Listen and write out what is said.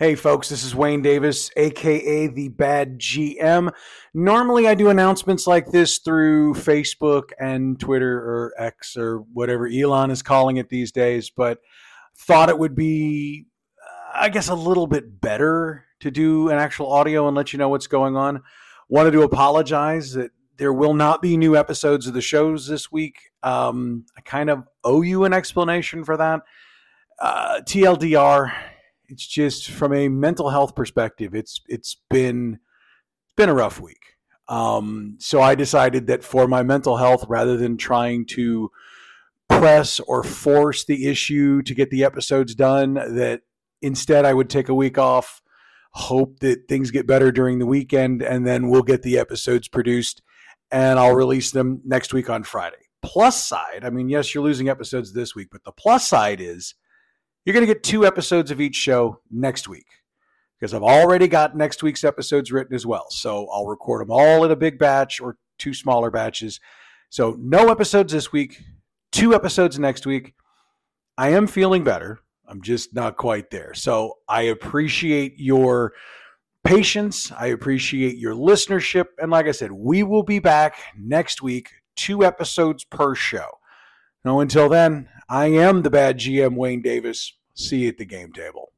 Hey, folks, this is Wayne Davis, aka the Bad GM. Normally, I do announcements like this through Facebook and Twitter or X or whatever Elon is calling it these days, but thought it would be, uh, I guess, a little bit better to do an actual audio and let you know what's going on. Wanted to apologize that there will not be new episodes of the shows this week. Um, I kind of owe you an explanation for that. Uh, TLDR it's just from a mental health perspective, it's it's been been a rough week. Um, so I decided that for my mental health, rather than trying to press or force the issue to get the episodes done, that instead I would take a week off, hope that things get better during the weekend, and then we'll get the episodes produced and I'll release them next week on Friday. Plus side, I mean, yes, you're losing episodes this week, but the plus side is you're going to get two episodes of each show next week because I've already got next week's episodes written as well. So I'll record them all in a big batch or two smaller batches. So no episodes this week, two episodes next week. I am feeling better. I'm just not quite there. So I appreciate your patience. I appreciate your listenership. And like I said, we will be back next week, two episodes per show. Now, until then, I am the bad GM, Wayne Davis. See you at the game table.